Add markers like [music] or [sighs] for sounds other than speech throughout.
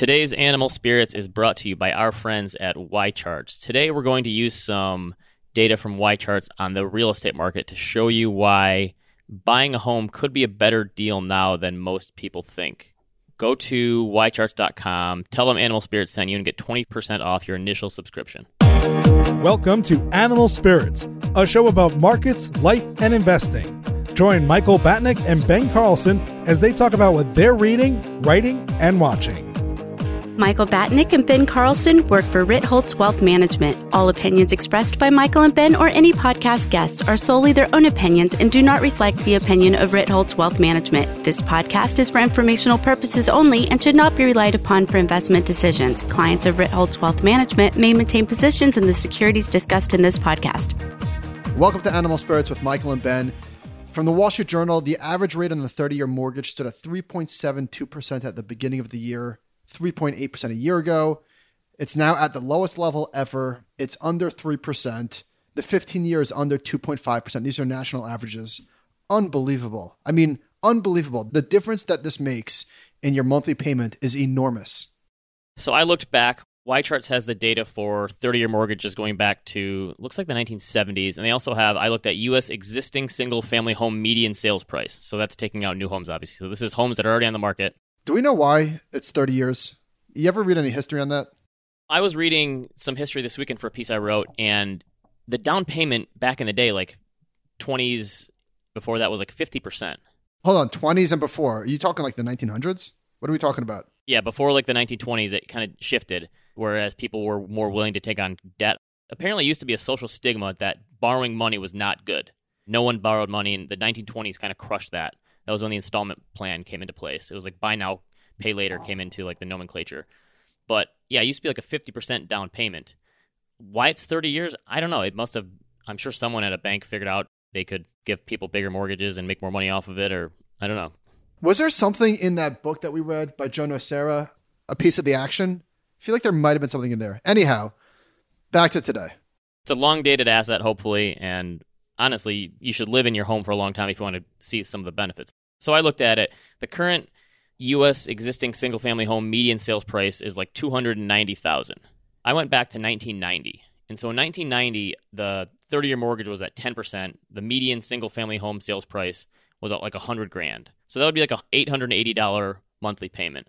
Today's Animal Spirits is brought to you by our friends at YCharts. Today we're going to use some data from YCharts on the real estate market to show you why buying a home could be a better deal now than most people think. Go to ycharts.com, tell them Animal Spirits sent you, and get 20% off your initial subscription. Welcome to Animal Spirits, a show about markets, life, and investing. Join Michael Batnick and Ben Carlson as they talk about what they're reading, writing, and watching. Michael Batnick and Ben Carlson work for Ritholtz Wealth Management. All opinions expressed by Michael and Ben or any podcast guests are solely their own opinions and do not reflect the opinion of Ritholtz Wealth Management. This podcast is for informational purposes only and should not be relied upon for investment decisions. Clients of Ritholtz Wealth Management may maintain positions in the securities discussed in this podcast. Welcome to Animal Spirits with Michael and Ben. From the Wall Street Journal, the average rate on the 30 year mortgage stood at 3.72% at the beginning of the year. 3.8% a year ago. It's now at the lowest level ever. It's under 3%. The 15 year is under 2.5%. These are national averages. Unbelievable. I mean, unbelievable. The difference that this makes in your monthly payment is enormous. So I looked back. YCharts has the data for 30 year mortgages going back to, looks like the 1970s. And they also have, I looked at U.S. existing single family home median sales price. So that's taking out new homes, obviously. So this is homes that are already on the market. Do we know why it's 30 years? You ever read any history on that? I was reading some history this weekend for a piece I wrote, and the down payment back in the day, like 20s before that, was like 50%. Hold on, 20s and before. Are you talking like the 1900s? What are we talking about? Yeah, before like the 1920s, it kind of shifted, whereas people were more willing to take on debt. Apparently, it used to be a social stigma that borrowing money was not good. No one borrowed money, and the 1920s kind of crushed that. That was when the installment plan came into place. It was like buy now, pay later came into like the nomenclature. But yeah, it used to be like a 50% down payment. Why it's 30 years, I don't know. It must have, I'm sure someone at a bank figured out they could give people bigger mortgages and make more money off of it, or I don't know. Was there something in that book that we read by Joe Nocera, A Piece of the Action? I feel like there might have been something in there. Anyhow, back to today. It's a long dated asset, hopefully, and honestly, you should live in your home for a long time if you want to see some of the benefits. So I looked at it. The current U.S. existing single family home median sales price is like two hundred and ninety thousand. I went back to 1990, and so in 1990, the 30 year mortgage was at 10 percent. The median single family home sales price was at like a hundred grand. So that would be like a eight hundred and eighty dollar monthly payment.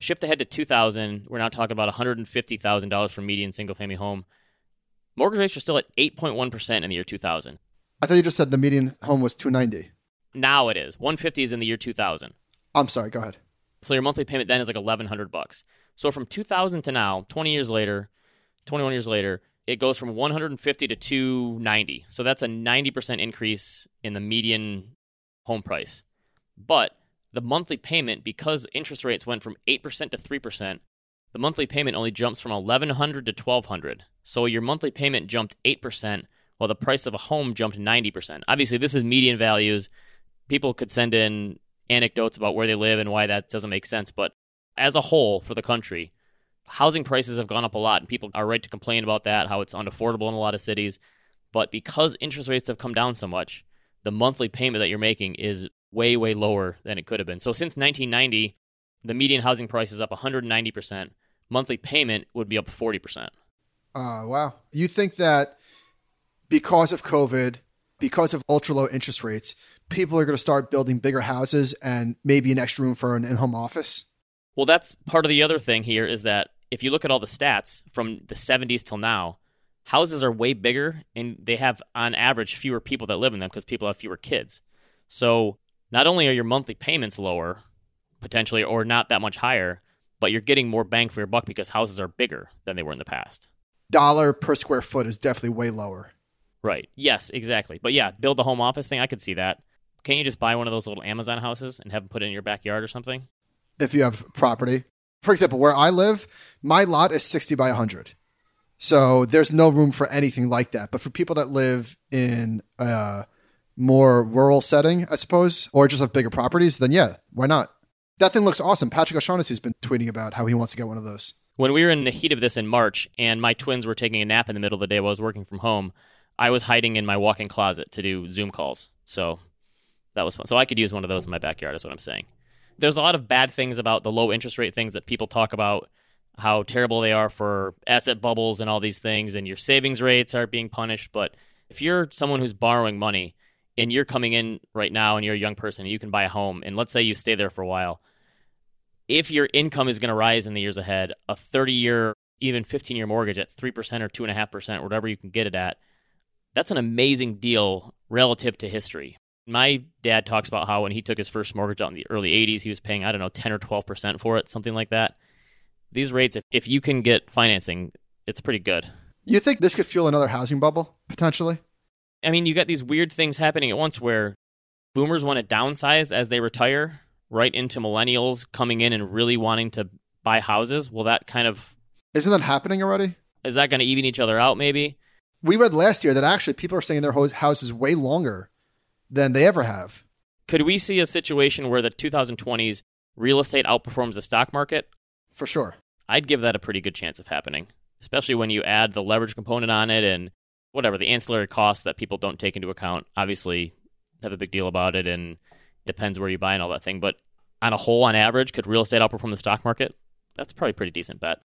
Shift ahead to 2000, we're now talking about $150,000 for median single family home. Mortgage rates are still at 8.1% in the year 2000. I thought you just said the median home was 290. Now it is. 150 is in the year 2000. I'm sorry, go ahead. So your monthly payment then is like 1100 bucks. So from 2000 to now, 20 years later, 21 years later, it goes from 150 to 290. So that's a 90% increase in the median home price. But the monthly payment because interest rates went from 8% to 3%, the monthly payment only jumps from 1100 to 1200. So your monthly payment jumped 8% while the price of a home jumped 90%. Obviously, this is median values. People could send in anecdotes about where they live and why that doesn't make sense, but as a whole for the country, housing prices have gone up a lot and people are right to complain about that, how it's unaffordable in a lot of cities. But because interest rates have come down so much, the monthly payment that you're making is way, way lower than it could have been. So since 1990, the median housing price is up 190%. Monthly payment would be up 40%. Uh, wow. You think that because of COVID, because of ultra low interest rates, people are going to start building bigger houses and maybe an extra room for an in home office? Well, that's part of the other thing here is that if you look at all the stats from the 70s till now, houses are way bigger and they have, on average, fewer people that live in them because people have fewer kids. So not only are your monthly payments lower, potentially, or not that much higher, but you're getting more bang for your buck because houses are bigger than they were in the past. Dollar per square foot is definitely way lower. Right. Yes, exactly. But yeah, build the home office thing, I could see that. Can't you just buy one of those little Amazon houses and have them put in your backyard or something? If you have property. For example, where I live, my lot is 60 by 100. So there's no room for anything like that. But for people that live in a more rural setting, I suppose, or just have bigger properties, then yeah, why not? That thing looks awesome. Patrick O'Shaughnessy has been tweeting about how he wants to get one of those. When we were in the heat of this in March and my twins were taking a nap in the middle of the day while I was working from home, I was hiding in my walk in closet to do Zoom calls. So that was fun. So I could use one of those in my backyard, is what I'm saying. there's a lot of bad things about the low interest rate things that people talk about how terrible they are for asset bubbles and all these things and your savings rates are being punished but if you're someone who's borrowing money and you're coming in right now and you're a young person and you can buy a home and let's say you stay there for a while if your income is going to rise in the years ahead a 30 year even 15 year mortgage at 3% or 2.5% whatever you can get it at that's an amazing deal relative to history my dad talks about how when he took his first mortgage out in the early 80s, he was paying, I don't know, 10 or 12% for it, something like that. These rates, if, if you can get financing, it's pretty good. You think this could fuel another housing bubble, potentially? I mean, you got these weird things happening at once where boomers want to downsize as they retire, right into millennials coming in and really wanting to buy houses. Well, that kind of. Isn't that happening already? Is that going to even each other out, maybe? We read last year that actually people are staying in their houses way longer than they ever have. Could we see a situation where the 2020s real estate outperforms the stock market? For sure. I'd give that a pretty good chance of happening, especially when you add the leverage component on it and whatever the ancillary costs that people don't take into account. Obviously, have a big deal about it and depends where you buy and all that thing. But on a whole, on average, could real estate outperform the stock market? That's probably a pretty decent bet.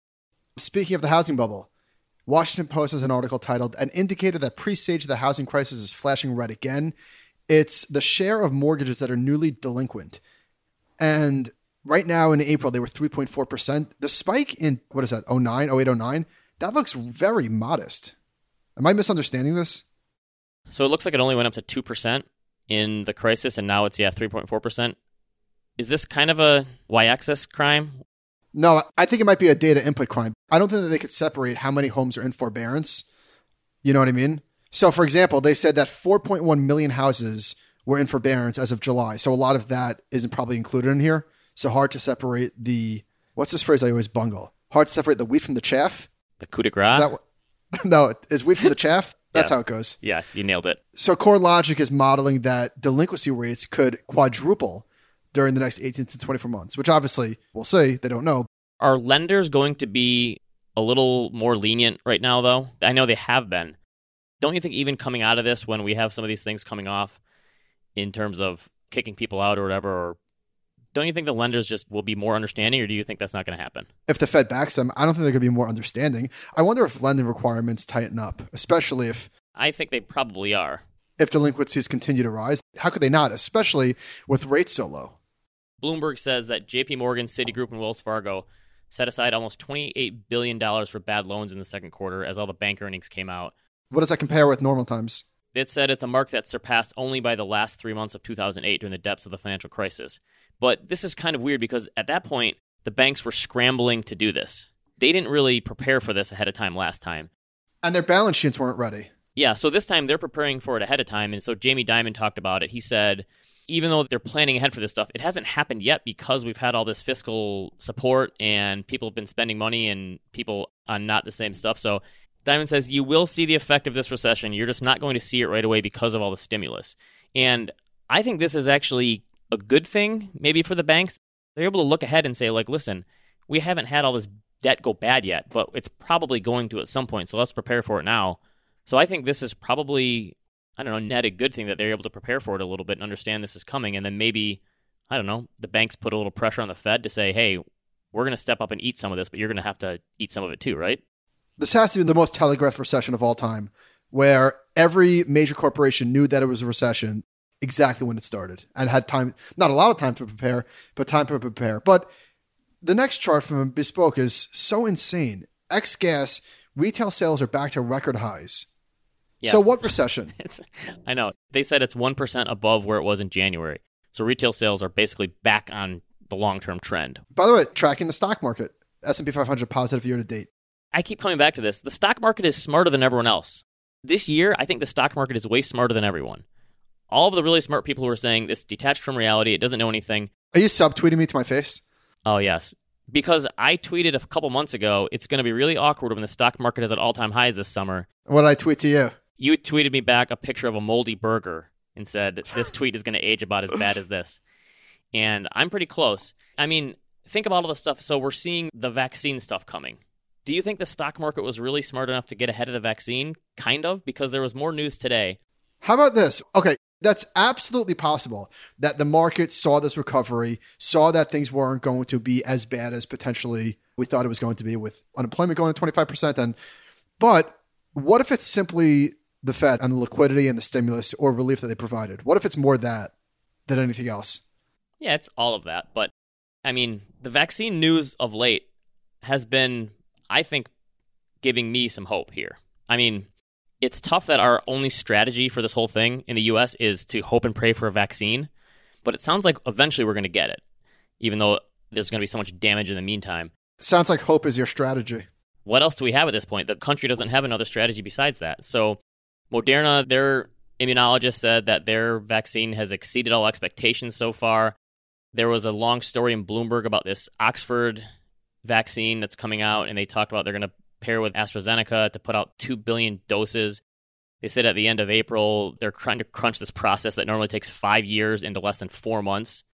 Speaking of the housing bubble, Washington Post has an article titled "An Indicator That Presage the Housing Crisis is Flashing Red Again." It's the share of mortgages that are newly delinquent. And right now in April, they were 3.4%. The spike in, what is that, 09, 08, 09, that looks very modest. Am I misunderstanding this? So it looks like it only went up to 2% in the crisis, and now it's, yeah, 3.4%. Is this kind of a y axis crime? No, I think it might be a data input crime. I don't think that they could separate how many homes are in forbearance. You know what I mean? So, for example, they said that 4.1 million houses were in forbearance as of July. So, a lot of that isn't probably included in here. So, hard to separate the what's this phrase I always bungle? Hard to separate the wheat from the chaff. The coup de grace. Is that what, [laughs] no, is wheat from the chaff? [laughs] That's yeah. how it goes. Yeah, you nailed it. So, CoreLogic is modeling that delinquency rates could quadruple during the next 18 to 24 months, which obviously we'll see. They don't know. Are lenders going to be a little more lenient right now, though? I know they have been don't you think even coming out of this, when we have some of these things coming off in terms of kicking people out or whatever, or don't you think the lenders just will be more understanding, or do you think that's not going to happen? If the Fed backs them, I don't think they're going to be more understanding. I wonder if lending requirements tighten up, especially if. I think they probably are. If delinquencies continue to rise, how could they not, especially with rates so low? Bloomberg says that JP Morgan, Citigroup, and Wells Fargo set aside almost $28 billion for bad loans in the second quarter as all the bank earnings came out. What does that compare with normal times? It said it's a mark that's surpassed only by the last three months of 2008 during the depths of the financial crisis. But this is kind of weird because at that point, the banks were scrambling to do this. They didn't really prepare for this ahead of time last time. And their balance sheets weren't ready. Yeah, so this time they're preparing for it ahead of time. And so Jamie Dimon talked about it. He said, even though they're planning ahead for this stuff, it hasn't happened yet because we've had all this fiscal support and people have been spending money and people on not the same stuff. So Dimon says you will see the effect of this recession. You're just not going to see it right away because of all the stimulus. And I think this is actually a good thing, maybe for the banks. They're able to look ahead and say, like, listen, we haven't had all this debt go bad yet, but it's probably going to at some point. So let's prepare for it now. So I think this is probably, I don't know, net a good thing that they're able to prepare for it a little bit and understand this is coming. And then maybe, I don't know, the banks put a little pressure on the Fed to say, hey, we're going to step up and eat some of this, but you're going to have to eat some of it too, right? this has to be the most telegraphed recession of all time, where every major corporation knew that it was a recession exactly when it started and had time, not a lot of time to prepare, but time to prepare. But the next chart from Bespoke is so insane. X gas retail sales are back to record highs. Yes. So what recession? [laughs] I know. They said it's 1% above where it was in January. So retail sales are basically back on the long-term trend. By the way, tracking the stock market, S&P 500 positive year to date. I keep coming back to this. The stock market is smarter than everyone else. This year, I think the stock market is way smarter than everyone. All of the really smart people who are saying this detached from reality, it doesn't know anything. Are you subtweeting me to my face? Oh, yes. Because I tweeted a couple months ago, it's going to be really awkward when the stock market is at all time highs this summer. What did I tweet to you? You tweeted me back a picture of a moldy burger and said, This [laughs] tweet is going to age about as bad as this. And I'm pretty close. I mean, think about all the stuff. So we're seeing the vaccine stuff coming. Do you think the stock market was really smart enough to get ahead of the vaccine? Kind of, because there was more news today. How about this? Okay, That's absolutely possible that the market saw this recovery, saw that things weren't going to be as bad as potentially we thought it was going to be with unemployment going to 25%. And, but what if it's simply the Fed and the liquidity and the stimulus or relief that they provided? What if it's more that than anything else? Yeah, it's all of that. But I mean, the vaccine news of late has been, I think, giving me some hope here. I mean, it's tough that our only strategy for this whole thing in the US is to hope and pray for a vaccine, but it sounds like eventually we're going to get it, even though there's going to be so much damage in the meantime. Sounds like hope is your strategy. What else do we have at this point? The country doesn't have another strategy besides that. So, Moderna, their immunologist said that their vaccine has exceeded all expectations so far. There was a long story in Bloomberg about this Oxford vaccine that's coming out, and they talked about they're going to pair with AstraZeneca to put out 2 billion doses. They said at the end of April, they're trying to crunch this process that normally takes five years into less than four months.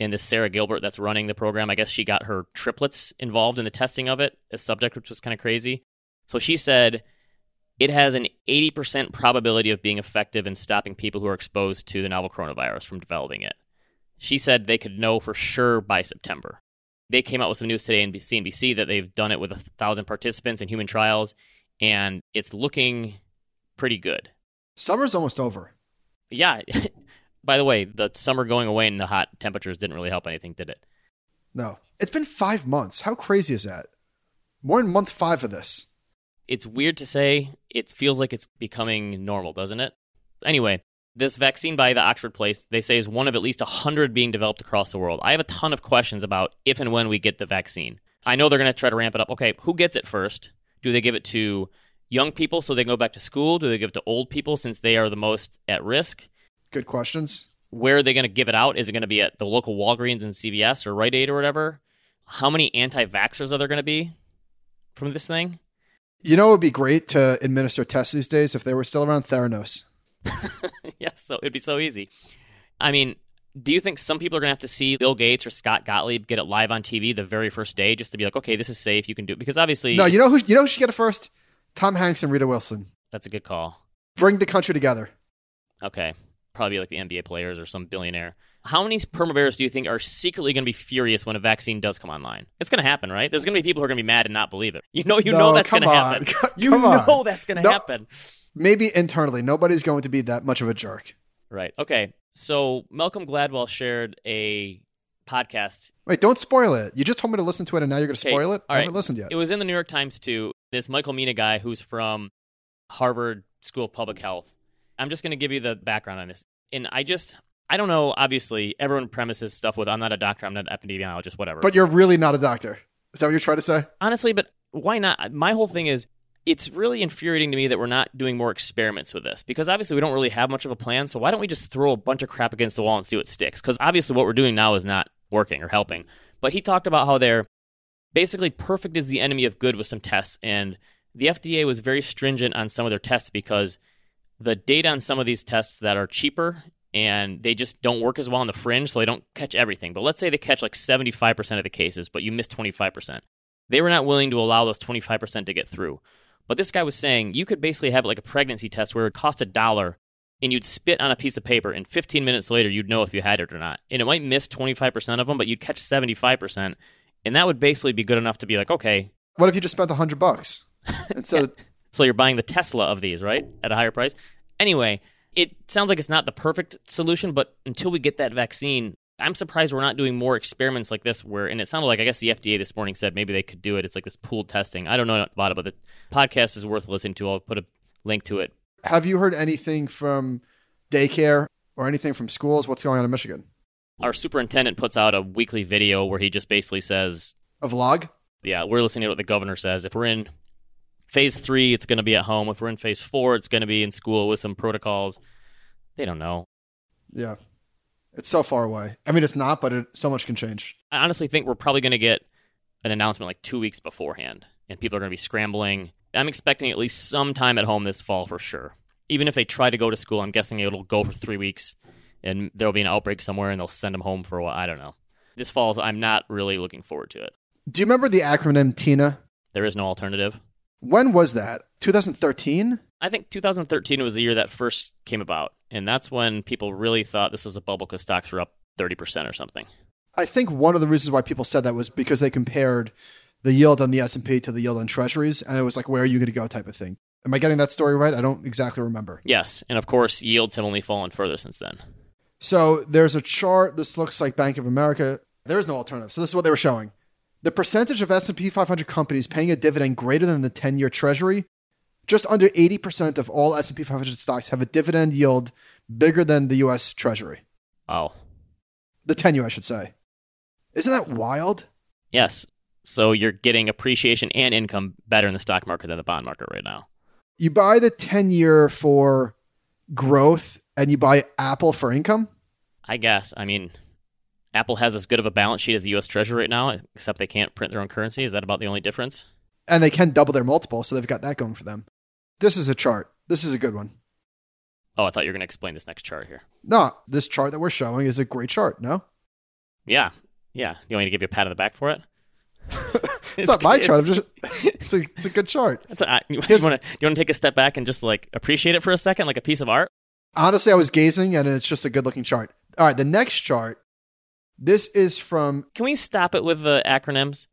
And this Sarah Gilbert that's running the program, I guess she got her triplets involved in the testing of it a subject, which was kind of crazy. So she said it has an 80% probability of being effective in stopping people who are exposed to the novel coronavirus from developing it. She said they could know for sure by September they came out with some news today in CNBC that they've done it with a thousand participants in human trials, and it's looking pretty good. Summer's almost over. Yeah. [laughs] By the way, the summer going away and the hot temperatures didn't really help anything, did it? No. It's been five months. How crazy is that? More in month five of this. It's weird to say. It feels like it's becoming normal, doesn't it? Anyway, this vaccine by the Oxford place, they say, is one of at least 100 being developed across the world. I have a ton of questions about if and when we get the vaccine. I know they're going to try to ramp it up. Okay, who gets it first? Do they give it to young people so they can go back to school? Do they give it to old people since they are the most at risk? Good questions. Where are they going to give it out? Is it going to be at the local Walgreens and CVS or Rite Aid or whatever? How many anti vaxxers are there going to be from this thing? You know, it would be great to administer tests these days if they were still around Theranos. [laughs] yeah, so it'd be so easy. I mean, do you think some people are going to have to see Bill Gates or Scott Gottlieb get it live on TV the very first day just to be like, okay, this is safe, you can do it? Because obviously, no, you know who you know who should get it first? Tom Hanks and Rita Wilson. That's a good call. Bring the country together. Okay, probably like the NBA players or some billionaire. How many perma bears do you think are secretly going to be furious when a vaccine does come online? It's going to happen, right? There's going to be people who are going to be mad and not believe it. You know, you no, know that's going to happen. [laughs] you know on. that's going to no. happen maybe internally, nobody's going to be that much of a jerk. Right. Okay. So Malcolm Gladwell shared a podcast. Wait, don't spoil it. You just told me to listen to it, and now you're going to spoil it. All I right. haven't listened yet. It was in the New York Times too. This Michael Mina guy, who's from Harvard School of Public Health. I'm just going to give you the background on this, and I just. I don't know. Obviously, everyone premises stuff with "I'm not a doctor, I'm not an epidemiologist, whatever." But you're really not a doctor. Is that what you're trying to say? Honestly, but why not? My whole thing is it's really infuriating to me that we're not doing more experiments with this because obviously we don't really have much of a plan. So why don't we just throw a bunch of crap against the wall and see what sticks? Because obviously what we're doing now is not working or helping. But he talked about how they're basically perfect is the enemy of good with some tests. And the FDA was very stringent on some of their tests because the data on some of these tests that are cheaper and they just don't work as well on the fringe, so they don't catch everything. But let's say they catch like 75% of the cases, but you miss 25%. They were not willing to allow those 25% to get through. But this guy was saying you could basically have like a pregnancy test where it cost a dollar and you'd spit on a piece of paper and 15 minutes later you'd know if you had it or not. And it might miss 25% of them, but you'd catch 75%. And that would basically be good enough to be like, okay. What if you just spent 100 bucks? [laughs] Instead yeah. So you're buying the Tesla of these, right? At a higher price. Anyway, it sounds like it's not the perfect solution, but until we get that vaccine, I'm surprised we're not doing more experiments like this. Where and it sounded like I guess the FDA this morning said maybe they could do it. It's like this pooled testing. I don't know about it, but the podcast is worth listening to. I'll put a link to it. Have you heard anything from daycare or anything from schools? What's going on in Michigan? Our superintendent puts out a weekly video where he just basically says a vlog. Yeah, we're listening to what the governor says. If we're in phase three, it's going to be at home. If we're in phase four, it's going to be in school with some protocols. They don't know. Yeah. It's so far away. I mean, it's not, but it, so much can change. I honestly think we're probably going to get an announcement like two weeks beforehand, and people are going to be scrambling. I'm expecting at least some time at home this fall for sure. Even if they try to go to school, I'm guessing it'll go for three weeks, and there'll be an outbreak somewhere, and they'll send them home for a while. I don't know. This fall, I'm not really looking forward to it. Do you remember the acronym TINA? There is no alternative. When was that? 2013? I think 2013 was the year that first came about, and that's when people really thought this was a bubble because stocks were up 30% or something. I think one of the reasons why people said that was because they compared the yield on the S&P to the yield on treasuries and it was like where are you going to go type of thing. Am I getting that story right? I don't exactly remember. Yes, and of course yields have only fallen further since then. So there's a chart this looks like Bank of America. There is no alternative. So this is what they were showing. The percentage of S&P 500 companies paying a dividend greater than the 10-year treasury just under 80% of all S&P 500 stocks have a dividend yield bigger than the US Treasury. Wow. The 10 year, I should say. Isn't that wild? Yes. So you're getting appreciation and income better in the stock market than the bond market right now. You buy the 10 year for growth and you buy Apple for income? I guess. I mean, Apple has as good of a balance sheet as the US Treasury right now, except they can't print their own currency. Is that about the only difference? And they can double their multiple, so they've got that going for them. This is a chart. This is a good one. Oh, I thought you were going to explain this next chart here. No, this chart that we're showing is a great chart. No, Yeah, yeah. You want me to give you a pat on the back for it? [laughs] [laughs] it's, not my chart. I'm just it's a it's a good chart. It's a, you want to do you want to take a step back and just like appreciate it for a second, like a piece of art? Honestly, I was gazing, and it's just a good looking chart. All right, the next chart. This is from Can we stop it with the acronyms?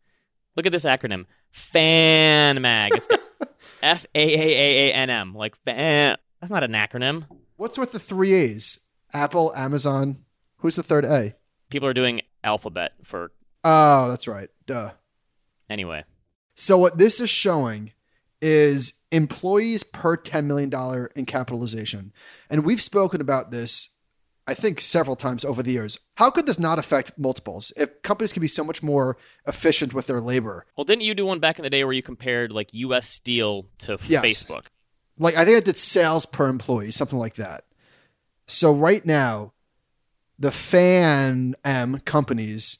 Look at this acronym: Fan Mag. It's [laughs] F A A A A N M. Like fan. That's not an acronym. what's with the three A's? Apple, Amazon. Who's the third A? People are doing alphabet for Oh, that's right. Duh. anyway. So what this is showing is employees per $10 million in capitalization. And we've spoken about this, I think, several times over the years. How could this not affect multiples if companies can be so much more efficient with their labor? Well, didn't you do one back in the day where you compared like U.S. Steel to Yes. Facebook? Like, I think I did sales per employee, something like that. So right now, the fan M companies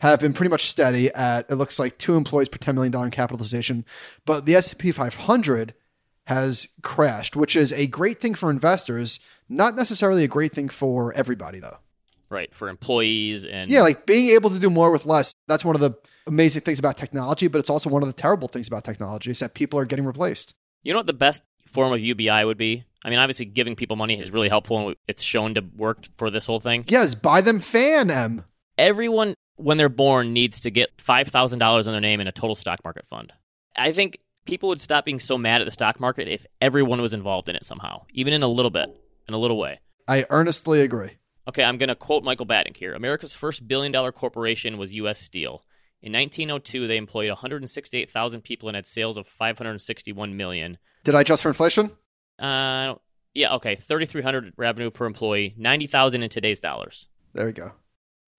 have been pretty much steady at it looks like two employees per $10 million in capitalization, but the S&P 500 has crashed, which is a great thing for investors, not necessarily a great thing for everybody though. Right for employees and Yeah, like being able to do more with less. That's one of the amazing things about technology, but it's also one of the terrible things about technology is that people are getting replaced. You know what the best form of UBI would be? I mean, obviously, giving people money is really helpful, and it's shown to work for this whole thing. Yes, buy them fan M. Everyone, when they're born, needs to get five thousand dollars in their name in a total stock market fund. I think people would stop being so mad at the stock market if everyone was involved in it somehow, even in a little bit, in a little way. I earnestly agree. Okay, I'm going to quote Michael Batnick here. America's first billion dollar corporation was U.S. Steel. In 1902, they employed 168,000 people and had sales of 561 million. Did I adjust for inflation? Uh, yeah, okay, 3,300 revenue per employee, 90,000 in today's dollars. There we go.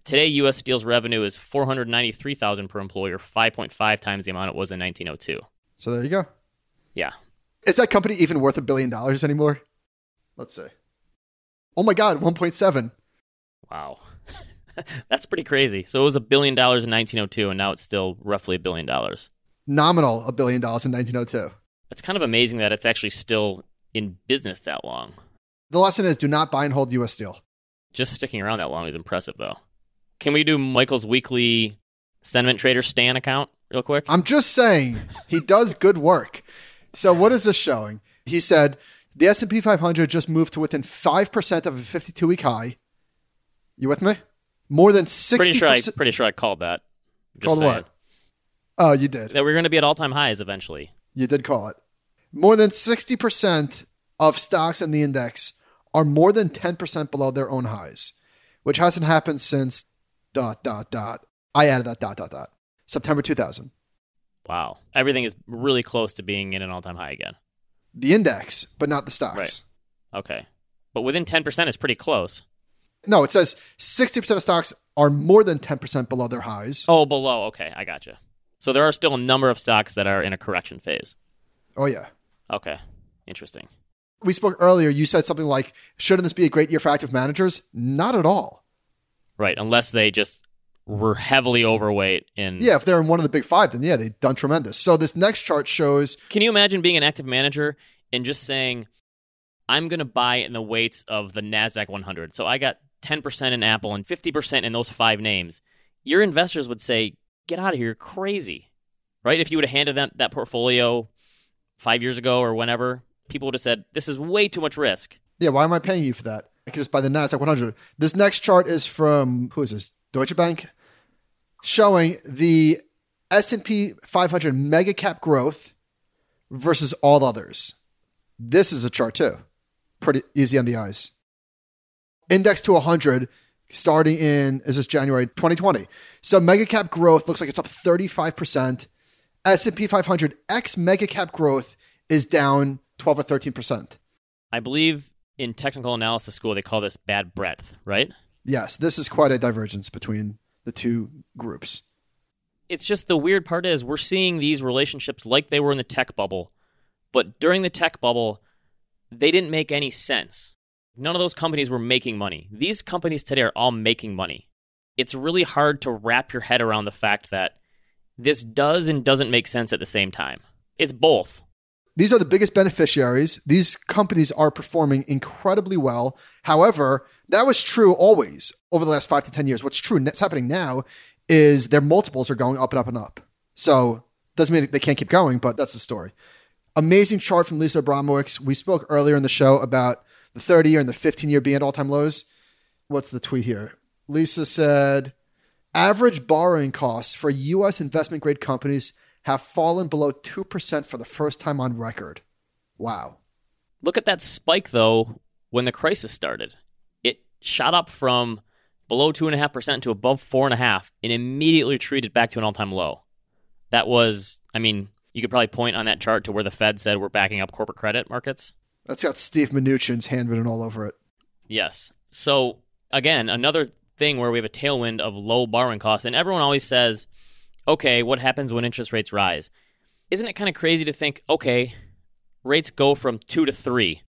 Today, U.S. Steel's revenue is 493,000 per employee, or 5.5 times the amount it was in 1902. So there you go. Yeah, Is that company even worth a billion dollars anymore? Let's see. Oh my God, 1.7. wow, [laughs] that's pretty crazy. So it was a billion dollars in 1902, and now it's still roughly a billion dollars. Nominal a billion dollars in 1902. It's kind of amazing that it's actually still in business that long. The lesson is do not buy and hold US Steel. Just sticking around that long is impressive, though. Can we do Michael's weekly sentiment trader Stan account real quick? I'm just saying he does good work. So what is this showing? He said the S&P 500 just moved to within 5% of a 52-week high. You with me? More than 60%. pretty sure I pretty sure I called that. Just called saying. what? Oh, you did. That we're going to be at all time highs eventually. You did call it. More than 60% of stocks in the index are more than 10% below their own highs, which hasn't happened since dot, dot, dot. I added that dot, dot, dot. September 2000. Wow, everything is really close to being in an all time high again. The index, but not the stocks. Right. Okay, but within ten percent is pretty close. No, it says 60% of stocks are more than 10% below their highs. Oh, below. Okay, I gotcha. So there are still a number of stocks that are in a correction phase. Oh, yeah. Okay, interesting. We spoke earlier. You said something like, shouldn't this be a great year for active managers? Not at all. Right, unless they just were heavily overweight in. Yeah, if they're in one of the big five, then yeah, they've done tremendous. So this next chart shows Can you imagine being an active manager and just saying, I'm going to buy in the weights of the NASDAQ 100. So I got 10% in Apple and 50% in those five names. Your investors would say, get out of here, you're crazy. Right? If you would have handed them that portfolio five years ago or whenever, people would have said, this is way too much risk. Yeah, why am I paying you for that? I could just buy the Nasdaq 100. This next chart is from who is this? Deutsche Bank, showing the S&P 500 mega cap growth versus all others. This is a chart too. Pretty easy on the eyes. Index to 100 starting in is this January 2020. So mega cap growth looks like it's up 35%. S&P 500 X mega cap growth is down 12 or 13%. I believe in technical analysis school they call this bad breadth, right? Yes, this is quite a divergence between the two groups. It's just the weird part is we're seeing these relationships like they were in the tech bubble, but during the tech bubble, they didn't make any sense. None of those companies were making money. These companies today are all making money. It's really hard to wrap your head around the fact that this does and doesn't make sense at the same time. It's both. These are the biggest beneficiaries. These companies are performing incredibly well. However, that was true always over the last five to 10 years. What's true, what's happening now is their multiples are going up and up and up. So, doesn't mean they can't keep going, but that's the story. Amazing chart from Lisa Abramowicz. We spoke earlier in the show about the 30 year and the 15 year being all time lows. What's the tweet here? Lisa said average borrowing costs for US investment grade companies have fallen below 2% for the first time on record. Wow. Look at that spike, though, when the crisis started. It shot up from below 2.5% to above 4.5% and immediately retreated back to an all time low. That was, I mean, you could probably point on that chart to where the Fed said we're backing up corporate credit markets. That's got Steve Mnuchin's handwritten all over it. Yes. So again, another thing where we have a tailwind of low borrowing costs, and everyone always says, "Okay, what happens when interest rates rise?" Isn't it kind of crazy to think, okay, rates go from two to three?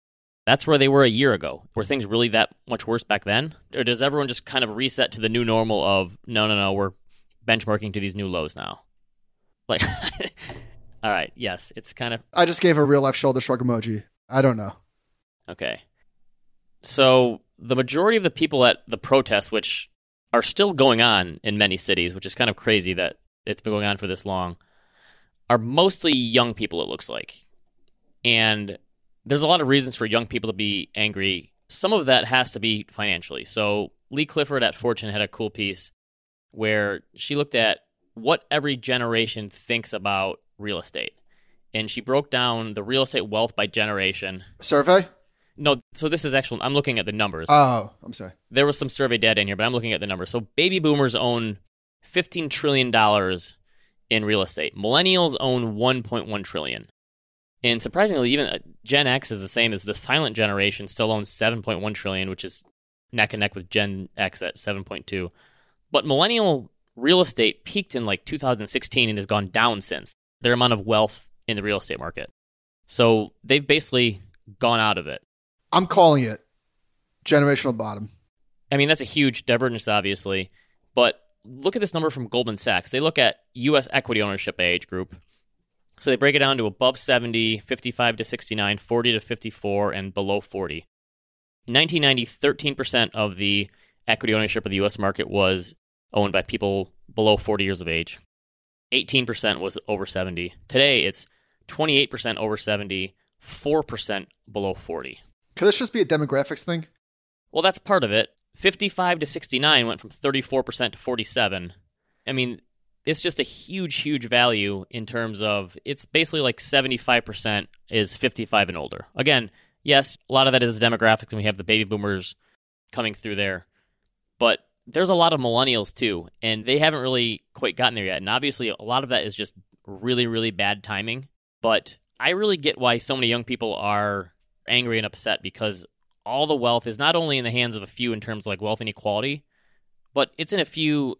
That's where they were a year ago. Were things really that much worse back then? Or does everyone just kind of reset to the new normal of, no, no, no, we're benchmarking to these new lows now? Like, [laughs] all right, yes, it's kind of. I just gave a real life shoulder shrug emoji. I don't know. Okay. So the majority of the people at the protests, which are still going on in many cities, which is kind of crazy that it's been going on for this long, are mostly young people, it looks like. And there's a lot of reasons for young people to be angry. Some of that has to be financially. So Lee Clifford at Fortune had a cool piece where she looked at what every generation thinks about real estate and she broke down the real estate wealth by generation. Survey? No, so this is actual. I'm looking at the numbers. Oh, I'm sorry. There was some survey data in here, but I'm looking at the numbers. So baby boomers own 15 trillion dollars in real estate. Millennials own 1.1 trillion. And surprisingly, even uh, Gen X is the same as the silent generation still owns 7.1 trillion, which is neck and neck with Gen X at 7.2. But millennial real estate peaked in like 2016 and has gone down since. Their amount of wealth in the real estate market. So they've basically gone out of it. I'm calling it generational bottom. I mean, that's a huge divergence, obviously. But look at this number from Goldman Sachs. They look at U.S. equity ownership age group. So they break it down to above 70, 55 to 69, 40 to 54, and below 40. In 1990, 13% of the equity ownership of the U.S. market was owned by people below 40 years of age. 18% was over 70. Today, it's 28% over 70, 4% below 40. Could this just be a demographics thing? Well, that's part of it. 55 to 69 went from 34% to 47. I mean, it's just a huge, huge value in terms of it's basically like 75% is 55 and older. Again, yes, a lot of that is demographics, and we have the baby boomers coming through there. But there's a lot of millennials too, and they haven't really quite gotten there yet. And obviously, a lot of that is just really, really bad timing. But I really get why so many young people are angry and upset because all the wealth is not only in the hands of a few in terms of like wealth inequality, but it's in a few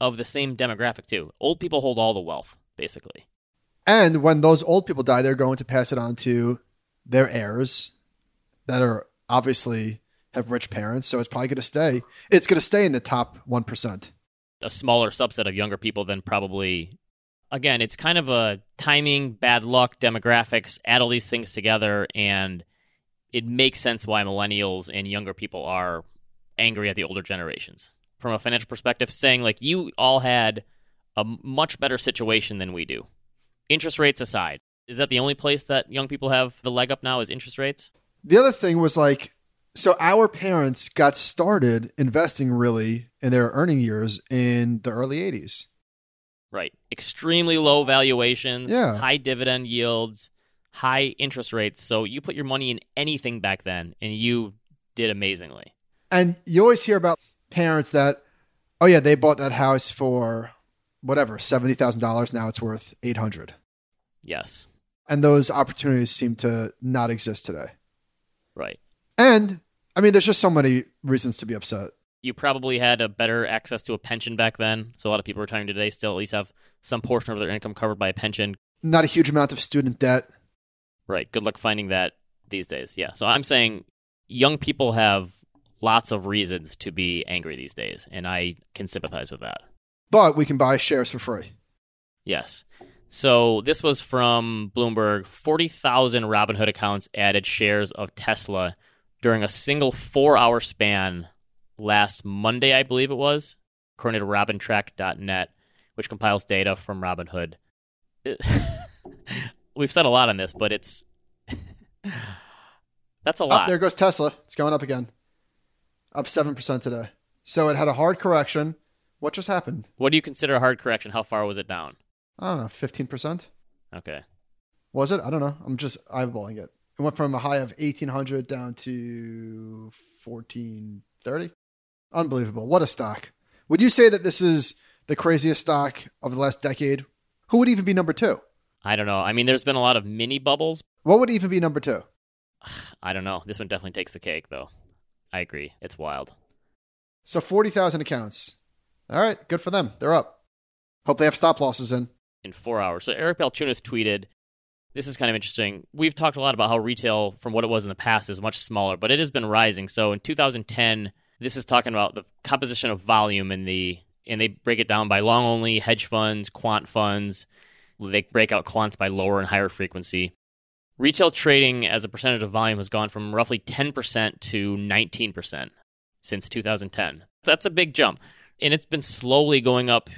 of the same demographic too. Old people hold all the wealth, basically. And when those old people die, they're going to pass it on to their heirs that are obviously have rich parents, so it's probably going to stay. It's going to stay in the top 1%. A smaller subset of younger people than probably again, it's kind of a timing, bad luck, demographics, add all these things together, and it makes sense why millennials and younger people are angry at the older generations. From a financial perspective, saying, like, you all had a much better situation than we do. Interest rates aside, Is that the only place that young people have the leg up now is interest rates? The other thing was like, so our parents got started investing really in their earning years in the early 80s. Right. Extremely low valuations, Yeah. high dividend yields, high interest rates. So you put your money in anything back then and you did amazingly. And you always hear about parents that, oh yeah, they bought that house for whatever, $70,000. Now it's worth 800. Yes. And those opportunities seem to not exist today. Right. And I mean, there's just so many reasons to be upset. You probably had a better access to a pension back then. So a lot of people retiring today still at least have some portion of their income covered by a pension. Not a huge amount of student debt. Right. Good luck finding that these days. Yeah. So I'm saying young people have lots of reasons to be angry these days, and I can sympathize with that. But we can buy shares for free. Yes. So this was from Bloomberg. 40,000 Robinhood accounts added shares of Tesla during a single four hour span last Monday, I believe it was, according to robintrack.net, which compiles data from Robinhood. [laughs] We've said a lot on this, but it's. [laughs] That's a Oh, lot. there goes Tesla. It's going up again. Up 7% today. So it had a hard correction. What just happened? what do you consider a hard correction? How far was it down? I don't know, 15%? Okay. Was it? I don't know. I'm just eyeballing it. It went from a high of 1800 down to 1430. Unbelievable. What a stock. Would you say that this is the craziest stock of the last decade? Who would even be number two? I don't know. I mean, there's been a lot of mini bubbles. What would even be number two? [sighs] I don't know. This one definitely takes the cake, though. I agree. It's wild. So 40,000 accounts. All right, good for them. They're up. Hope they have stop losses in. in four hours. So Eric Balchunas tweeted, "This is kind of interesting. We've talked a lot about how retail, from what it was in the past, is much smaller, but it has been rising. So in 2010, this is talking about the composition of volume in the, and they break it down by long only, hedge funds, quant funds. They break out quants by lower and higher frequency. Retail trading as a percentage of volume has gone from roughly 10% to 19% since 2010. That's a big jump. And it's been slowly going up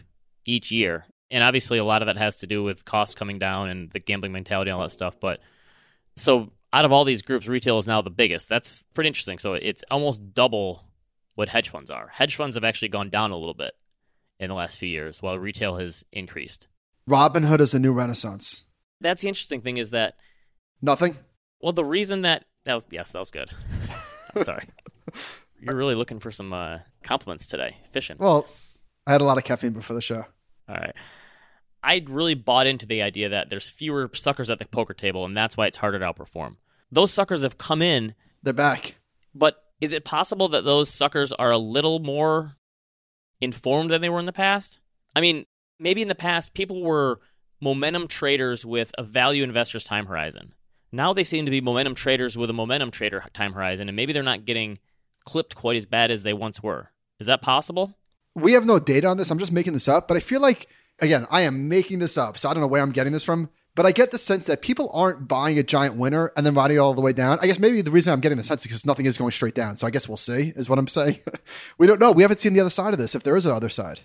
each year. And obviously, a lot of that has to do with costs coming down and the gambling mentality and all that stuff. But so, out of all these groups, retail is now the biggest. That's pretty interesting. So, it's almost double what hedge funds are. Hedge funds have actually gone down a little bit in the last few years, while retail has increased. Robinhood is a new renaissance. That's the interesting thing is that, Nothing? well, the reason that, that was, yes, that was good. I'm [laughs] sorry. You're really looking for some uh, compliments today. Fishing. Well, I had a lot of caffeine before the show. All right. I really bought into the idea that there's fewer suckers at the poker table, and that's why it's harder to outperform. Those suckers have come in, They're back. but is it possible that those suckers are a little more informed than they were in the past? I mean, maybe in the past, people were momentum traders with a value investor's time horizon. Now they seem to be momentum traders with a momentum trader time horizon, and maybe they're not getting clipped quite as bad as they once were. Is that possible? We have no data on this. I'm just making this up, but I feel like again, I am making this up, so I don't know where I'm getting this from. But I get the sense that people aren't buying a giant winner and then riding it all the way down. I guess maybe the reason I'm getting the sense is because nothing is going straight down. So I guess we'll see, is what I'm [laughs] saying. we don't know. We haven't seen the other side of this, if there is an other side.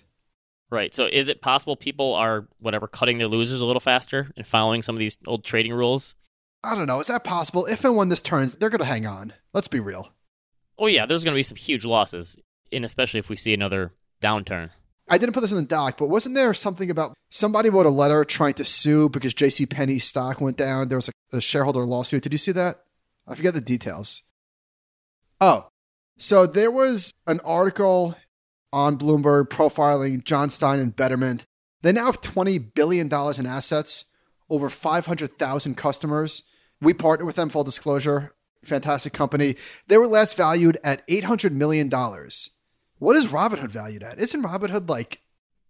Right. So is it possible people are whatever cutting their losers a little faster and following some of these old trading rules? I don't know. Is that possible? If and when this turns, they're going to hang on. Let's be real. Oh yeah, there's going to be some huge losses, and especially if we see another downturn. I didn't put this in the doc, but wasn't there something about somebody wrote a letter trying to sue because JC Penney's stock went down? There was a, a shareholder lawsuit. Did you see that? I forget the details. Oh, so there was an article on Bloomberg profiling Jon Stein and Betterment. They now have $20 billion in assets, over 500,000 customers. We partner with them, full disclosure. Fantastic company. They were last valued at $800 million. What is Robinhood valued at? Isn't Robinhood like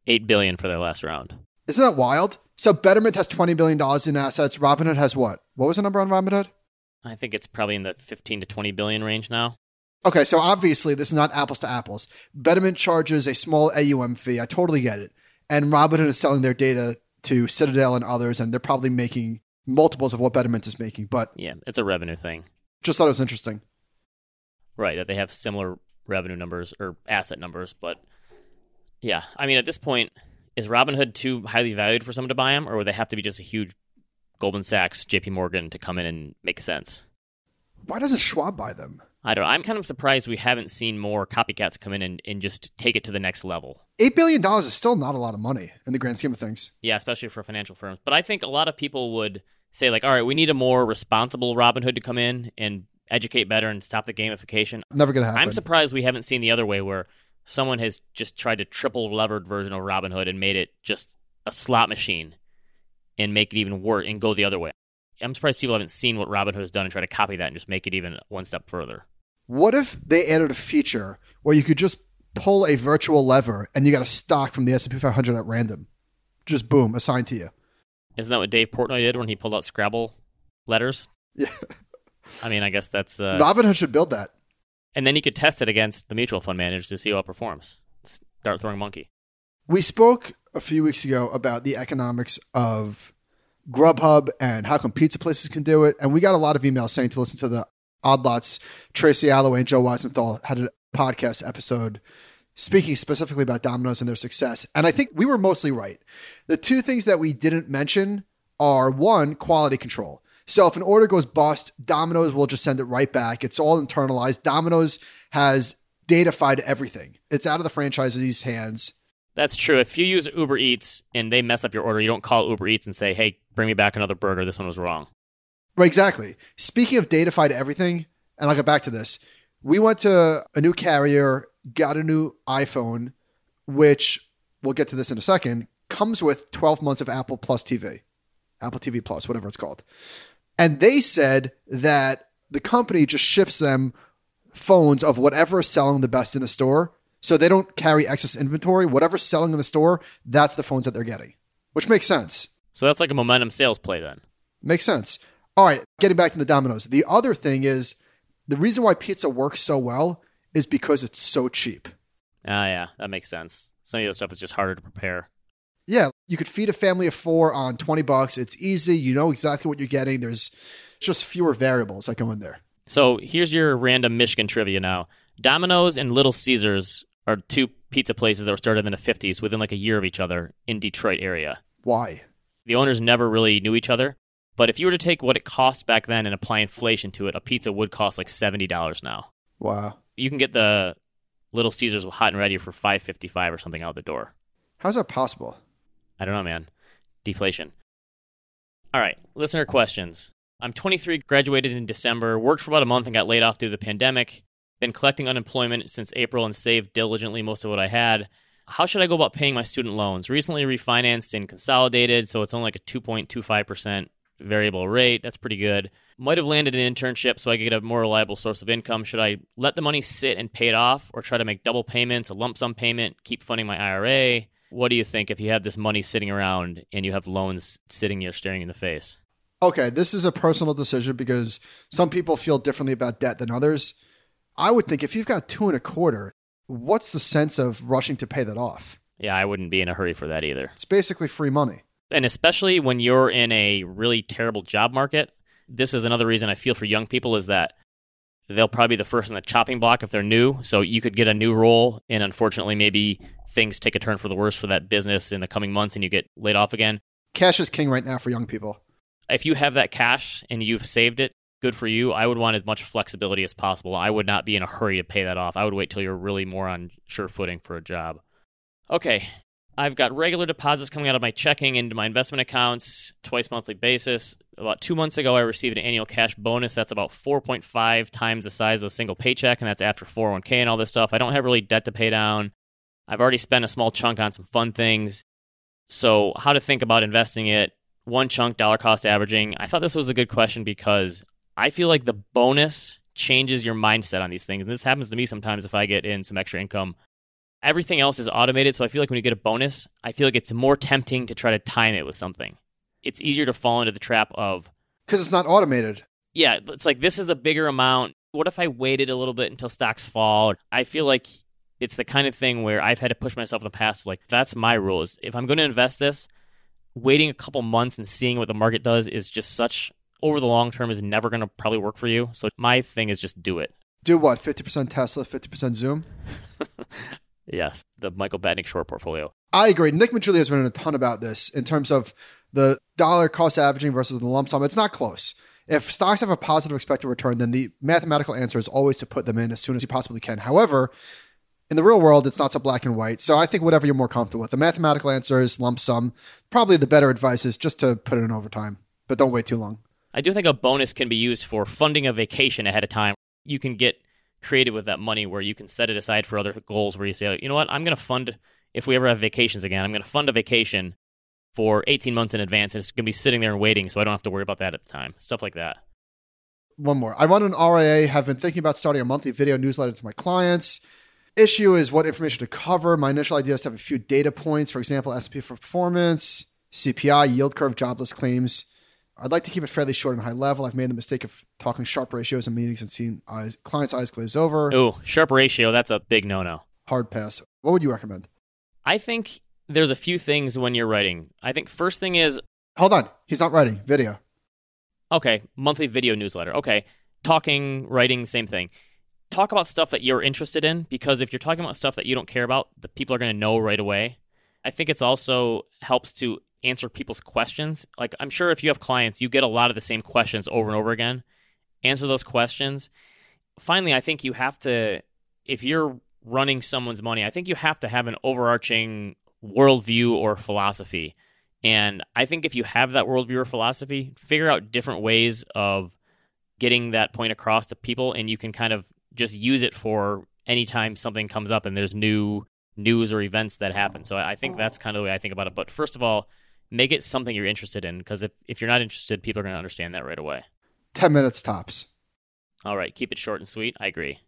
Eight billion for their last round. isn't that wild? So Betterment has twenty billion dollars in assets. Robinhood has what? What was the number on Robinhood? I think it's probably in the 15 to 20 billion range now. Okay, so obviously this is not apples to apples. Betterment charges a small AUM fee. I totally get it. And Robinhood is selling their data to Citadel and others, and they're probably making multiples of what Betterment is making. But Yeah, it's a revenue thing. just thought it was interesting. Right, that they have similar revenue numbers or asset numbers, but yeah, I mean at this point is Robinhood too highly valued for someone to buy them or would they have to be just a huge Goldman Sachs, JP Morgan to come in and make sense. Why doesn't Schwab buy them? I don't know. I'm kind of surprised we haven't seen more copycats come in and, and just take it to the next level. $8 billion is still not a lot of money in the grand scheme of things. Yeah, especially for financial firms. But I think a lot of people would say, like, all right, we need a more responsible Robinhood to come in and educate better and stop the gamification. Never going to happen. I'm surprised we haven't seen the other way where someone has just tried to triple levered version of Robinhood and made it just a slot machine and make it even worse and go the other way. I'm surprised people haven't seen what Robinhood has done and try to copy that and just make it even one step further. What if they added a feature where you could just pull a virtual lever and you got a stock from the S&P 500 at random? Just boom, assigned to you. Isn't that what Dave Portnoy did when he pulled out Scrabble letters? Yeah. I mean, I guess that's. Uh, Robinhood should build that. and then you could test it against the mutual fund manager to see how it performs. Start throwing monkey. We spoke a few weeks ago about the economics of Grubhub and how come pizza places can do it. And we got a lot of emails saying to listen to the Odd Lots. Tracy Alloway and Joe Weisenthal had a podcast episode speaking specifically about Domino's and their success. And I think we were mostly right. The two things that we didn't mention are one, quality control. So if an order goes bust, Domino's will just send it right back. It's all internalized. Domino's has datafied everything. It's out of the franchisee's hands. That's true. If you use Uber Eats and they mess up your order, you don't call Uber Eats and say, "Hey, bring me back another burger. This one was wrong." Right, exactly. Speaking of datafied everything, and I'll get back to this. We went to a new carrier, got a new iPhone, which we'll get to this in a second, comes with 12 months of Apple Plus TV, Apple TV Plus, whatever it's called. And they said that the company just ships them phones of whatever is selling the best in the store. So they don't carry excess inventory. Whatever's selling in the store, that's the phones that they're getting, which makes sense. So that's like a momentum sales play then. Makes sense. All right, getting back to the Domino's. The other thing is the reason why pizza works so well is because it's so cheap. Ah, yeah, that makes sense. Some of the stuff is just harder to prepare. Yeah, you could feed a family of four on 20 bucks. It's easy. You know exactly what you're getting. There's just fewer variables that go in there. So here's your random Michigan trivia now. Domino's and Little Caesars are two pizza places that were started in the 50s within like a year of each other in Detroit area. Why? The owners never really knew each other. But if you were to take what it cost back then and apply inflation to it, a pizza would cost like $70 now. Wow. You can get the Little Caesars with hot and ready for 5.55 or something out the door. How's that possible? I don't know, man. Deflation. All right, listener questions. I'm 23, graduated in December, worked for about a month and got laid off due to the pandemic. Been collecting unemployment since April and saved diligently most of what I had. How should I go about paying my student loans? Recently refinanced and consolidated, so it's only like a 2.25% variable rate. That's pretty good. Might have landed an internship so I could get a more reliable source of income. Should I let the money sit and pay it off or try to make double payments, a lump sum payment, keep funding my IRA? What do you think if you have this money sitting around and you have loans sitting here staring in the face? Okay, this is a personal decision because some people feel differently about debt than others. I would think if you've got two and a quarter, what's the sense of rushing to pay that off? Yeah, I wouldn't be in a hurry for that either. It's basically free money. And especially when you're in a really terrible job market, this is another reason I feel for young people is that they'll probably be the first in the chopping block if they're new. So you could get a new role, and unfortunately, maybe things take a turn for the worse for that business in the coming months and you get laid off again. Cash is king right now for young people. If you have that cash and you've saved it, good for you. I would want as much flexibility as possible. I would not be in a hurry to pay that off. I would wait till you're really more on sure footing for a job. Okay, I've got regular deposits coming out of my checking into my investment accounts twice monthly basis. About two months ago, I received an annual cash bonus that's about 4.5 times the size of a single paycheck, and that's after 401k and all this stuff. I don't have really debt to pay down. I've already spent a small chunk on some fun things. So, how to think about investing it? One chunk, dollar cost averaging. I thought this was a good question because I feel like the bonus changes your mindset on these things. And this happens to me sometimes if I get in some extra income everything else is automated. So I feel like when you get a bonus, I feel like it's more tempting to try to time it with something. It's easier to fall into the trap of, Because it's not automated. yeah, it's like this is a bigger amount. What if I waited a little bit until stocks fall? I feel like it's the kind of thing where I've had to push myself in the past. Like, that's my rule is if I'm going to invest this, waiting a couple months and seeing what the market does is just such, over the long term, is never going to probably work for you. So my thing is just do it. Do what? 50% Tesla, 50% Zoom? [laughs] Yes, the Michael Batnick short portfolio. I agree. Nick Maggiulli has written a ton about this in terms of the dollar cost averaging versus the lump sum, it's not close. If stocks have a positive expected return, then the mathematical answer is always to put them in as soon as you possibly can. However, in the real world, it's not so black and white. So I think whatever you're more comfortable with. The mathematical answer is lump sum. Probably the better advice is just to put it in over time, but don't wait too long. I do think a bonus can be used for funding a vacation ahead of time. You can get creative with that money where you can set it aside for other goals where you say, you know what, I'm going to fund, if we ever have vacations again, I'm going to fund a vacation for 18 months in advance and it's going to be sitting there and waiting so I don't have to worry about that at the time. Stuff like that. One more. I run an RIA, have been thinking about starting a monthly video newsletter to my clients. Issue is what information to cover. My initial idea is to have a few data points, for example, S&P for performance, CPI, yield curve, jobless claims. I'd like to keep it fairly short and high level. I've made the mistake of talking Sharpe ratios in meetings and seeing eyes, clients' eyes glaze over. Oh, Sharpe ratio, that's a big no no. Hard pass. What would you recommend? I think there's a few things when you're writing. I think first thing is Hold on. He's not writing. Video. okay, monthly video newsletter. Okay, talking, writing, same thing. Talk about stuff that you're interested in because if you're talking about stuff that you don't care about, the people are going to know right away. I think it's also helps to answer people's questions. Like I'm sure if you have clients, you get a lot of the same questions over and over again. Answer those questions. Finally, I think you have to if you're running someone's money, I think you have to have an overarching worldview or philosophy. And I think if you have that worldview or philosophy, figure out different ways of getting that point across to people, and you can kind of just use it for anytime something comes up and there's new news or events that happen. So I think that's kind of the way I think about it. But first of all, make it something you're interested in because if, if you're not interested, people are going to understand that right away. 10 minutes tops. All right, keep it short and sweet. I agree.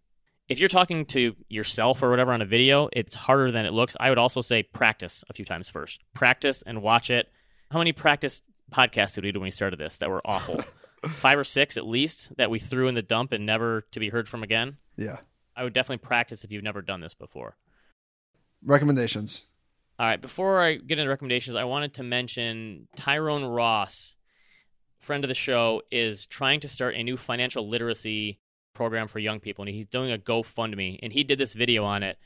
If you're talking to yourself or whatever on a video, it's harder than it looks. I would also say practice a few times first. Practice and watch it. How many practice podcasts did we do when we started this that were awful? [laughs] Five or six at least that we threw in the dump and never to be heard from again. Yeah. I would definitely practice if you've never done this before. Recommendations. All right, before I get into recommendations, I wanted to mention Tyrone Ross, friend of the show, is trying to start a new financial literacy program for young people, and he's doing a GoFundMe, and he did this video on it,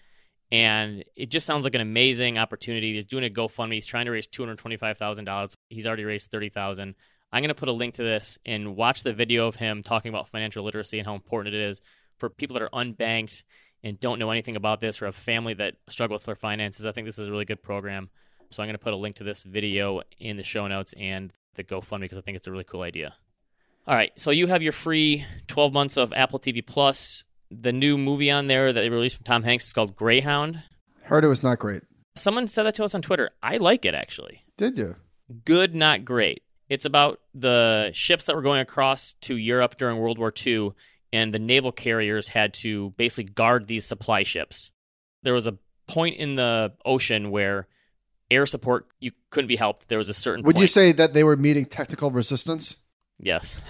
and it just sounds like an amazing opportunity. He's doing a GoFundMe. He's trying to raise two hundred twenty-five thousand dollars. He's already raised thirty thousand. I'm going to put a link to this and watch the video of him talking about financial literacy and how important it is for people that are unbanked and don't know anything about this or have family that struggle with their finances. I think this is a really good program. So I'm going to put a link to this video in the show notes and the GoFundMe because I think it's a really cool idea. All right, so you have your free 12 months of Apple TV Plus. The new movie on there that they released from Tom Hanks is called Greyhound. Heard it was not great. Someone said that to us on Twitter. I like it actually. Did you? Good, not great. It's about the ships that were going across to Europe during World War II, and the naval carriers had to basically guard these supply ships. There was a point in the ocean where air support you couldn't be helped. There was a certain. Would point. you say that they were meeting technical resistance? Yes. [laughs]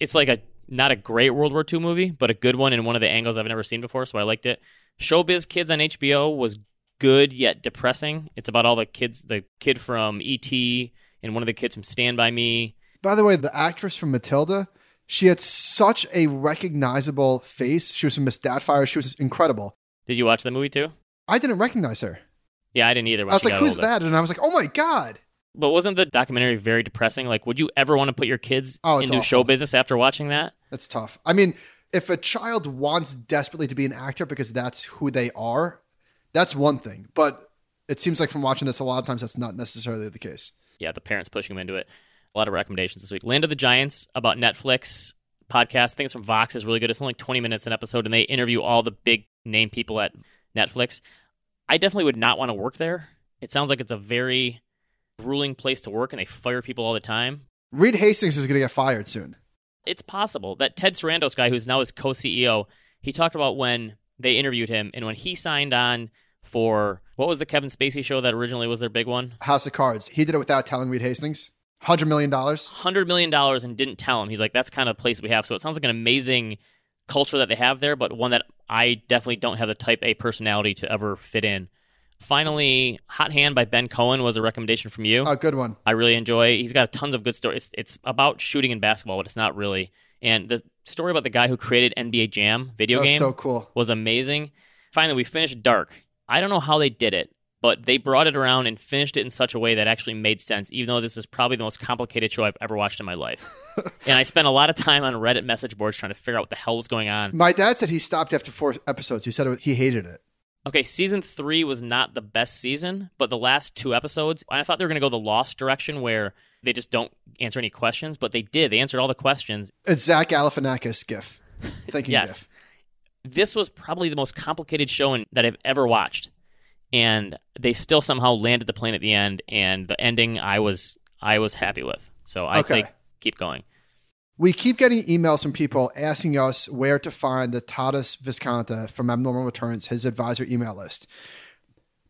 It's like a not a great World War II movie, but a good one in one of the angles I've never seen before, so I liked it. Showbiz Kids on HBO was good yet depressing. It's about all the kids, the kid from E.T. and one of the kids from Stand By Me. By the way, the actress from Matilda, she had such a recognizable face. She was from Miss Doubtfire. She was incredible. Did you watch the movie too? I didn't recognize her. Yeah, I didn't either. I was like, "Who's older. that?" And I was like, "Oh my god!" But wasn't the documentary very depressing? Like, would you ever want to put your kids Oh, into awful. show business after watching that? That's tough. I mean, if a child wants desperately to be an actor because that's who they are, that's one thing. But it seems like from watching this, a lot of times that's not necessarily the case. yeah, the parents pushing them into it. A lot of recommendations this week. Land of the Giants about Netflix podcast. I think it's from Vox. is really good. It's only 20 minutes an episode, and they interview all the big name people at Netflix. I definitely would not want to work there. It sounds like it's a very grueling place to work, and they fire people all the time. Reed Hastings is going to get fired soon. It's possible that Ted Sarandos guy, who's now his co-CEO, he talked about when they interviewed him and when he signed on for what was the Kevin Spacey show that originally was their big one? House of Cards. He did it without telling Reed Hastings. Hundred million dollars. hundred million dollars and didn't tell him. He's like, that's kind of place we have. So it sounds like an amazing culture that they have there, but one that I definitely don't have the type A personality to ever fit in. Finally, Hot Hand by Ben Cohen was a recommendation from you. A good one. I really enjoy. He's got tons of good stories. It's, it's about shooting in basketball, but it's not really. And the story about the guy who created NBA Jam video game so cool. was amazing. Finally, we finished Dark. I don't know how they did it, but they brought it around and finished it in such a way that actually made sense, even though this is probably the most complicated show I've ever watched in my life. [laughs] and I spent a lot of time on Reddit message boards trying to figure out what the hell was going on. My dad said he stopped after four episodes. He said it, he hated it. Okay, season three was not the best season, but the last two episodes, I thought they were going to go the Lost direction where they just don't answer any questions, but they did. They answered all the questions. It's Zach Galifianakis gif. Thank you, [laughs] yes. gif. This was probably the most complicated show in, that I've ever watched, and they still somehow landed the plane at the end. And the ending, I was I was happy with. So I'd Okay. say keep going. We keep getting emails from people asking us where to find the Tadas Viskanta from Abnormal Returns, his advisor email list.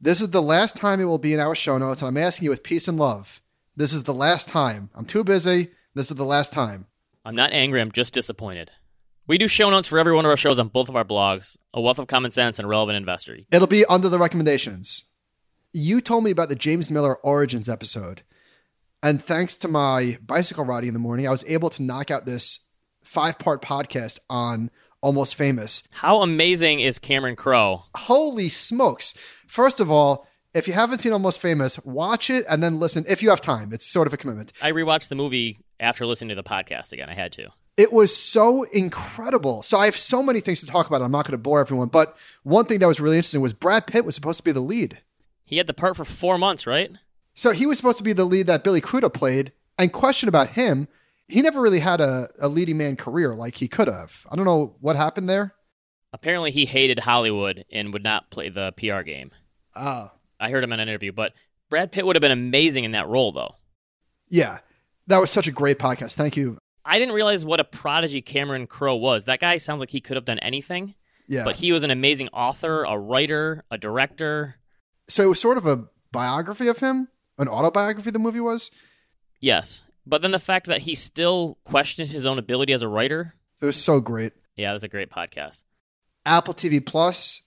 This is the last time it will be in our show notes, and I'm asking you with peace and love. This is the last time. I'm too busy. This is the last time. I'm not angry. I'm just disappointed. We do show notes for every one of our shows on both of our blogs, A Wealth of Common Sense and Irrelevant Investor. It'll be under the recommendations. You told me about the James Miller Origins episode. And thanks to my bicycle riding in the morning, I was able to knock out this five part podcast on Almost Famous. How amazing is Cameron Crowe? Holy smokes. First of all, if you haven't seen Almost Famous, watch it and then listen if you have time. It's sort of a commitment. I rewatched the movie after listening to the podcast again. I had to. It was so incredible. So I have so many things to talk about. I'm not going to bore everyone, but one thing that was really interesting was Brad Pitt was supposed to be the lead. He had the part for four months, right? So he was supposed to be the lead that Billy Crudup played. And question about him, he never really had a, a leading man career like he could have. I don't know what happened there. Apparently, he hated Hollywood and would not play the PR game. Ah, I heard him in an interview, but Brad Pitt would have been amazing in that role, though. yeah. That was such a great podcast. Thank you. I didn't realize what a prodigy Cameron Crowe was. That guy sounds like he could have done anything, Yeah. but he was an amazing author, a writer, a director. so it was sort of a biography of him, an autobiography, the movie was. Yes. But then the fact that he still questioned his own ability as a writer. It was so great. Yeah, that's a great podcast. Apple TV Plus,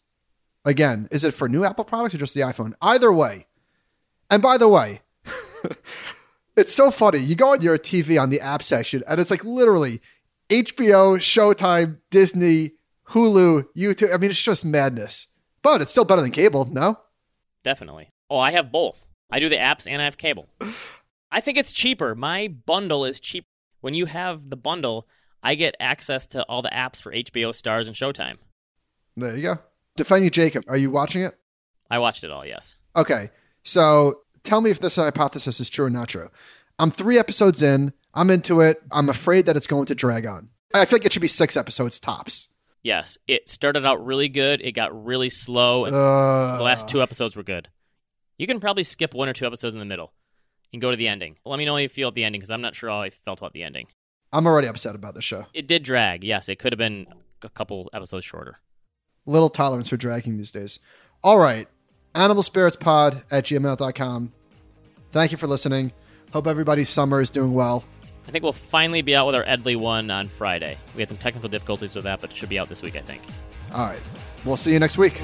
again, is it for new Apple products or just the iPhone? Either way. And by the way, [laughs] it's so funny. You go on your TV on the app section, and it's like literally HBO, Showtime, Disney, Hulu, YouTube. I mean, it's just madness. But it's still better than cable, no? Definitely. Oh, I have both. I do the apps and I have cable. [sighs] I think it's cheaper. My bundle is cheap. When you have the bundle, I get access to all the apps for HBO, Starz, and Showtime. There you go. Defending Jacob, are you watching it? I watched it all, yes. Okay. So tell me if this hypothesis is true or not true. I'm three episodes in. I'm into it. I'm afraid that it's going to drag on. I feel like it should be six episodes tops. Yes. It started out really good. It got really slow. and Uh, the last two episodes were good. You can probably skip one or two episodes in the middle and go to the ending. Let me know how you feel at the ending because I'm not sure how I felt about the ending. I'm already upset about the show. It did drag. Yes, it could have been a couple episodes shorter. Little tolerance for dragging these days. All right. Animal Spirits Pod at gmail.com. Thank you for listening. Hope everybody's summer is doing well. I think we'll finally be out with our Edley one on Friday. We had some technical difficulties with that, but it should be out this week, I think. All right. We'll see you next week.